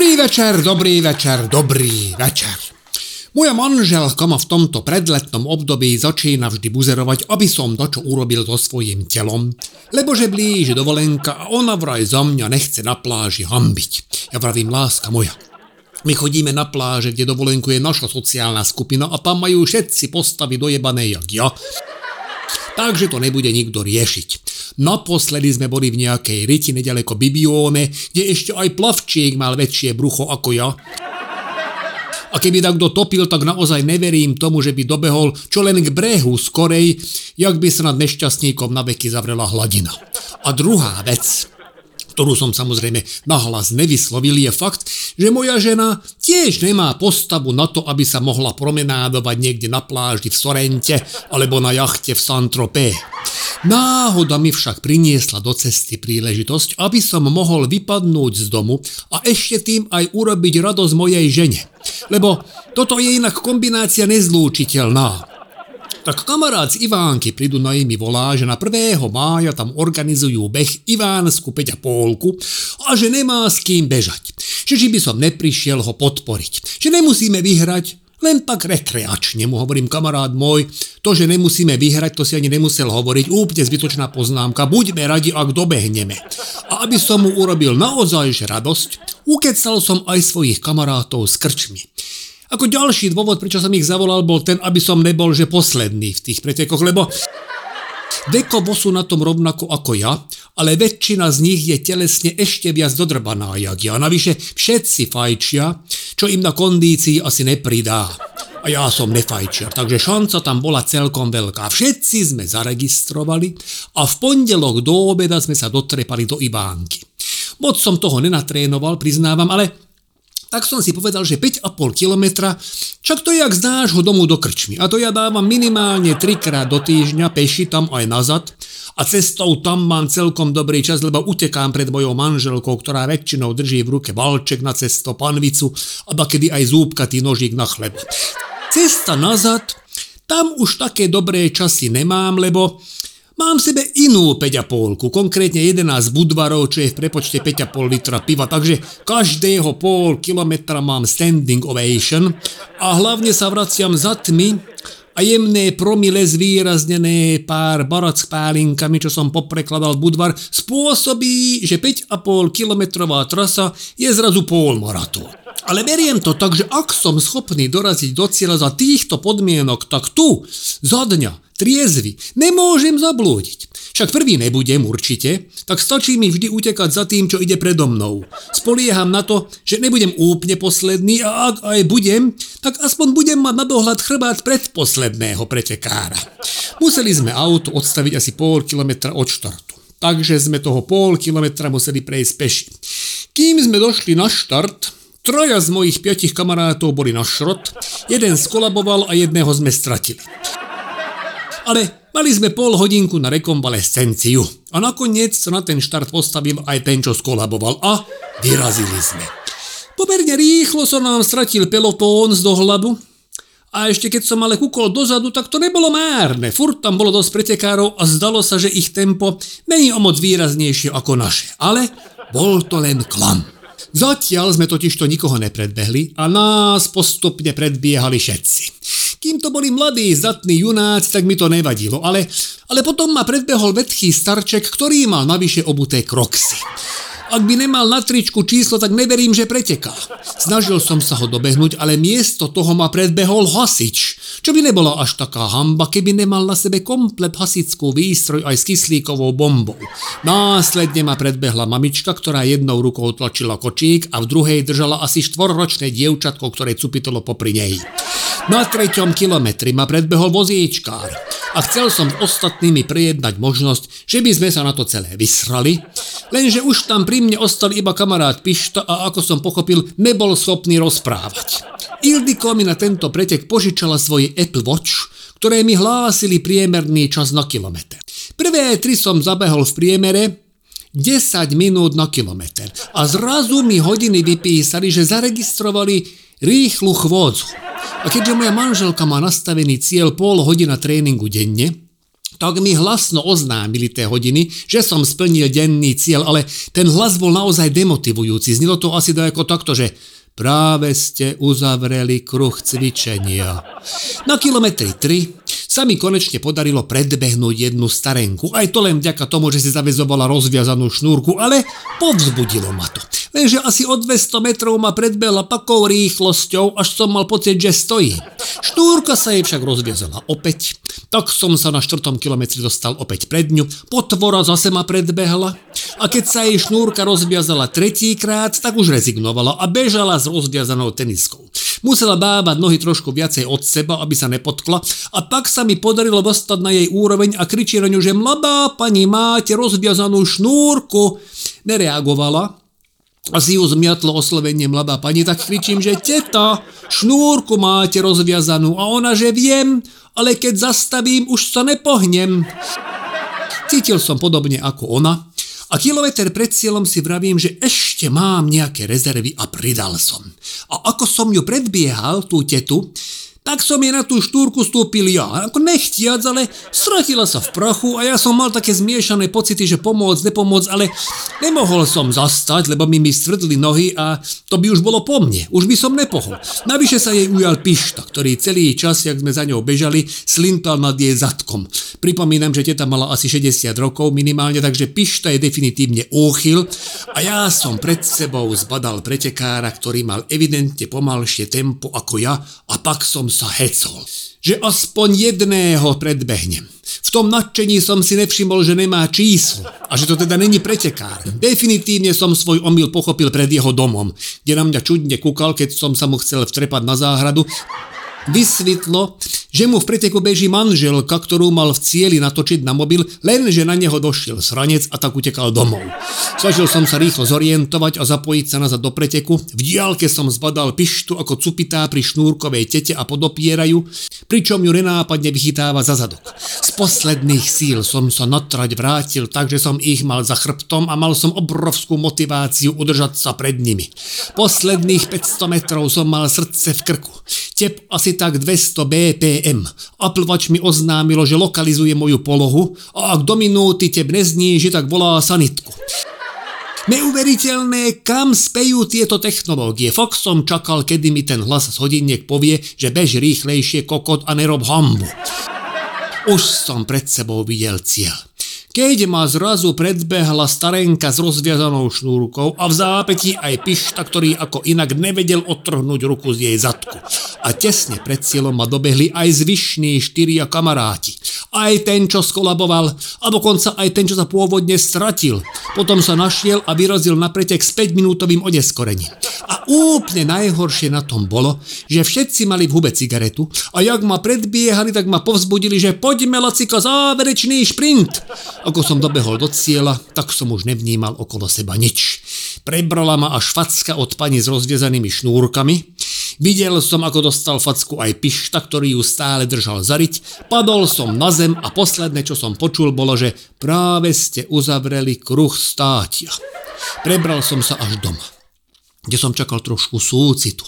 Dobrý večer, dobrý večer, dobrý večer. Moja manželka ma v tomto predletnom období začína vždy buzerovať, aby som to, čo urobil so svojím telom. Lebože blíži dovolenka a ona vraj za mňa nechce na pláži hambiť. Ja vravím, láska moja, my chodíme na pláže, kde dovolenku je naša sociálna skupina a tam majú všetci postavy dojebané jak ja. Takže to nebude nikto riešiť. Naposledy sme boli v nejakej riti nedaleko Bibione, kde ešte aj plavčík mal väčšie brucho ako ja. A keby takto topil, tak naozaj neverím tomu, že by dobehol čo len k brehu skorej, jak by sa nad nešťastníkom na veky zavrela hladina. A druhá vec, ktorú som samozrejme nahlas nevyslovil, je fakt, že moja žena tiež nemá postavu na to, aby sa mohla promenádovať niekde na pláži v Sorente alebo na jachte v Saint-Tropez. Náhoda mi však priniesla do cesty príležitosť, aby som mohol vypadnúť z domu a ešte tým aj urobiť radosť mojej žene. Lebo toto je inak kombinácia nezlúčiteľná. Tak kamarát z Ivánky pri Dunaji mi volá, že na 1. mája tam organizujú beh Ivánsku 5,5 a že nemá s kým bežať. Že či by som neprišiel ho podporiť. Že nemusíme vyhrať, len tak rekreačne mu hovorím, kamarát môj, to, že nemusíme vyhrať, to si ani nemusel hovoriť, úplne zbytočná poznámka, buďme radi, ak dobehneme. A aby som mu urobil naozaj radosť, ukecal som aj svojich kamarátov s krčmi. Ako ďalší dôvod, prečo som ich zavolal, bol ten, aby som nebol že posledný v tých pretekoch, lebo Dekovo sú na tom rovnako ako ja, ale väčšina z nich je telesne ešte viac dodrbaná jak ja. Navyše všetci fajčia, čo im na kondícii asi nepridá. A ja som nefajčiar, takže šanca tam bola celkom veľká. Všetci sme zaregistrovali a v pondelok do obeda sme sa dotrepali do Ibánky. Moc som toho nenatrénoval, priznávam, ale tak som si povedal, že 5,5 kilometra, čak to je jak z nášho domu do krčmy. A to ja dávam minimálne 3 krát do týždňa, peši tam aj nazad. A cestou tam mám celkom dobrý čas, lebo utekám pred mojou manželkou, ktorá väčšinou drží v ruke valček na cesto, panvicu a kedy aj zúbkatý nožík na chleb. Cesta nazad, tam už také dobré časy nemám, lebo Mám v sebe inú 5,5, konkrétne 11 budvarov, čo je v prepočte 5,5 litra piva, takže každého pol kilometra mám standing ovation a hlavne sa vraciam za tmy a jemné promile zvýraznené pár barack pálinkami, čo som poprekladal Budvar, spôsobí, že 5,5 kilometrová trasa je zrazu polmaratón. Ale beriem to tak, že ak som schopný doraziť do cieľa za týchto podmienok, tak tu, za dňa, triezvy, nemôžem zablúdiť. Však prvý nebudem určite, tak stačí mi vždy utekať za tým, čo ide predo mnou. Spolieham na to, že nebudem úplne posledný a ak aj budem, tak aspoň budem mať na dohľad chrbát predposledného pretekára. Museli sme auto odstaviť asi pol kilometra od štartu. Takže sme toho pol kilometra museli prejsť peši. Kým sme došli na štart, Troja z mojich piatich kamarátov boli na šrot, jeden skolaboval a jedného sme stratili ale mali sme pol hodinku na rekonvalescenciu. A nakoniec sa na ten štart postavil aj ten, čo skolaboval a vyrazili sme. Pomerne rýchlo sa nám stratil pelotón z dohľadu a ešte keď som ale kúkol dozadu, tak to nebolo márne. Furt tam bolo dosť pretekárov a zdalo sa, že ich tempo není o moc výraznejšie ako naše. Ale bol to len klam. Zatiaľ sme totižto nikoho nepredbehli a nás postupne predbiehali všetci. Kým to boli mladí, zdatní junáci, tak mi to nevadilo, ale, ale potom ma predbehol vetchý starček, ktorý mal navyše obuté kroksy. Ak by nemal na tričku číslo, tak neverím, že preteká. Snažil som sa ho dobehnúť, ale miesto toho ma predbehol hasič, čo by nebola až taká hamba, keby nemal na sebe komplet hasickú výstroj aj s kyslíkovou bombou. Následne ma predbehla mamička, ktorá jednou rukou tlačila kočík a v druhej držala asi štvorročné dievčatko, ktoré cupitolo popri nej. Na treťom kilometri ma predbehol vozíčkár a chcel som s ostatnými prijednať možnosť, že by sme sa na to celé vysrali, lenže už tam pri mne ostal iba kamarát Pišta a ako som pochopil, nebol schopný rozprávať. Ildiko mi na tento pretek požičala svoje Apple Watch, ktoré mi hlásili priemerný čas na kilometr. Prvé tri som zabehol v priemere 10 minút na kilometr a zrazu mi hodiny vypísali, že zaregistrovali rýchlu chôdzu. A keďže moja manželka má nastavený cieľ pol hodina tréningu denne, tak mi hlasno oznámili tie hodiny, že som splnil denný cieľ, ale ten hlas bol naozaj demotivujúci. Znilo to asi do ako takto, že práve ste uzavreli kruh cvičenia. Na kilometri 3 sa mi konečne podarilo predbehnúť jednu starenku. Aj to len vďaka tomu, že si zavezovala rozviazanú šnúrku, ale povzbudilo ma to. Lenže asi o 200 metrov ma predbehla takou rýchlosťou, až som mal pocit, že stojí. Šnúrka sa jej však rozviazala opäť, tak som sa na štvrtom kilometri dostal opäť pred ňu, potvora zase ma predbehla. A keď sa jej šnúrka rozviazala tretíkrát, tak už rezignovala a bežala s rozviazanou teniskou. Musela bávať nohy trošku viacej od seba, aby sa nepotkla. A tak sa mi podarilo dostať na jej úroveň a kričí na ňu, že mladá pani máte rozviazanú šnúrku. Nereagovala, asi ju zmiatlo oslovenie mladá pani, tak kričím, že teta, šnúrku máte rozviazanú a ona, že viem, ale keď zastavím, už sa nepohnem. Cítil som podobne ako ona a kilometr pred cieľom si vravím, že ešte mám nejaké rezervy a pridal som. A ako som ju predbiehal, tú tetu, tak som je na tú štúrku stúpil ja. Ako nechtiac, ale stratila sa v prachu a ja som mal také zmiešané pocity, že pomôcť, nepomôcť, ale nemohol som zastať, lebo mi mi stvrdli nohy a to by už bolo po mne. Už by som nepohol. Navyše sa jej ujal pišta, ktorý celý čas, jak sme za ňou bežali, slintal nad jej zadkom. Pripomínam, že teta mala asi 60 rokov minimálne, takže pišta je definitívne úchyl a ja som pred sebou zbadal pretekára, ktorý mal evidentne pomalšie tempo ako ja a pak som sa hecol, že aspoň jedného predbehnem. V tom nadšení som si nevšimol, že nemá číslo a že to teda není pretekár. Definitívne som svoj omyl pochopil pred jeho domom, kde na mňa čudne kúkal, keď som sa mu chcel vtrepať na záhradu. Vysvetlo, že mu v preteku beží manželka, ktorú mal v cieli natočiť na mobil, lenže na neho došiel sranec a tak utekal domov. Snažil som sa rýchlo zorientovať a zapojiť sa nazad do preteku. V diálke som zbadal pištu ako cupitá pri šnúrkovej tete a podopierajú, pričom ju nenápadne vychytáva za zadok. Z posledných síl som sa na trať vrátil, takže som ich mal za chrbtom a mal som obrovskú motiváciu udržať sa pred nimi. Posledných 500 metrov som mal srdce v krku. Tep asi tak 200 BP GM. Apple Watch mi oznámilo, že lokalizuje moju polohu a ak do minúty teb nezníži, tak volá sanitku. Neuveriteľné, kam spejú tieto technológie. Fakt som čakal, kedy mi ten hlas z hodiniek povie, že bež rýchlejšie kokot a nerob hambu. Už som pred sebou videl cieľ keď ma zrazu predbehla starenka s rozviazanou šnúrkou a v zápätí aj pišta, ktorý ako inak nevedel odtrhnúť ruku z jej zadku. A tesne pred cieľom ma dobehli aj zvyšní štyria kamaráti. Aj ten, čo skolaboval, a dokonca aj ten, čo sa pôvodne stratil. Potom sa našiel a vyrazil na pretek s 5-minútovým odeskorením. A úplne najhoršie na tom bolo, že všetci mali v hube cigaretu a jak ma predbiehali, tak ma povzbudili, že poďme lacika záverečný šprint. Ako som dobehol do cieľa, tak som už nevnímal okolo seba nič. Prebrala ma až facka od pani s rozviezanými šnúrkami. Videl som, ako dostal facku aj pišta, ktorý ju stále držal zariť. Padol som na zem a posledné, čo som počul, bolo, že práve ste uzavreli kruh státia. Prebral som sa až doma, kde som čakal trošku súcitu.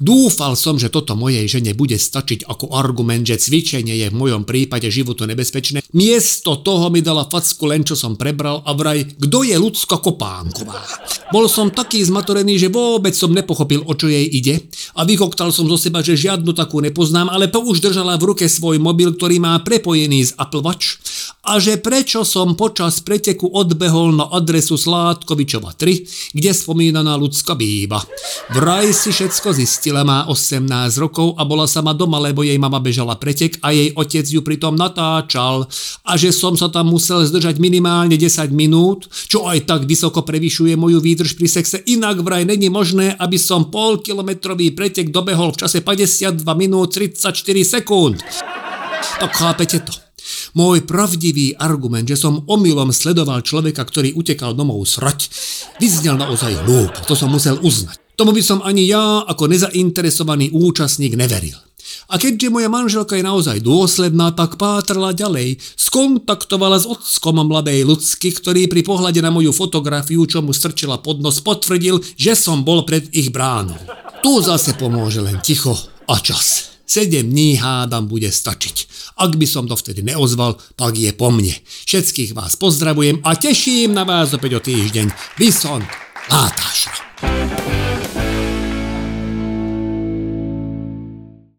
Dúfal som, že toto mojej žene bude stačiť ako argument, že cvičenie je v mojom prípade životu nebezpečné. Miesto toho mi dala facku len čo som prebral a vraj, kto je ľudská Kopánková. Bol som taký zmatorený, že vôbec som nepochopil, o čo jej ide a vykoktal som zo seba, že žiadnu takú nepoznám, ale to už držala v ruke svoj mobil, ktorý má prepojený z Apple Watch a že prečo som počas preteku odbehol na adresu Sládkovičova 3, kde spomínaná ľudská býva. Vraj si všetko zistila, má 18 rokov a bola sama doma, lebo jej mama bežala pretek a jej otec ju pritom natáčal a že som sa tam musel zdržať minimálne 10 minút, čo aj tak vysoko prevyšuje moju výdrž pri sexe, inak vraj není možné, aby som polkilometrový pretek dobehol v čase 52 minút 34 sekúnd. Tak chápete to. Môj pravdivý argument, že som omylom sledoval človeka, ktorý utekal domov srať, vyznel naozaj hlúpo, to som musel uznať. Tomu by som ani ja ako nezainteresovaný účastník neveril. A keďže moja manželka je naozaj dôsledná, tak pátrala ďalej. Skontaktovala s ockom mladej ľudsky, ktorý pri pohľade na moju fotografiu, čo mu strčila pod nos, potvrdil, že som bol pred ich bránou. Tu zase pomôže len ticho a čas. Sedem dní hádam bude stačiť. Ak by som to vtedy neozval, tak je po mne. Všetkých vás pozdravujem a teším na vás opäť o týždeň. Vysont, Látášra.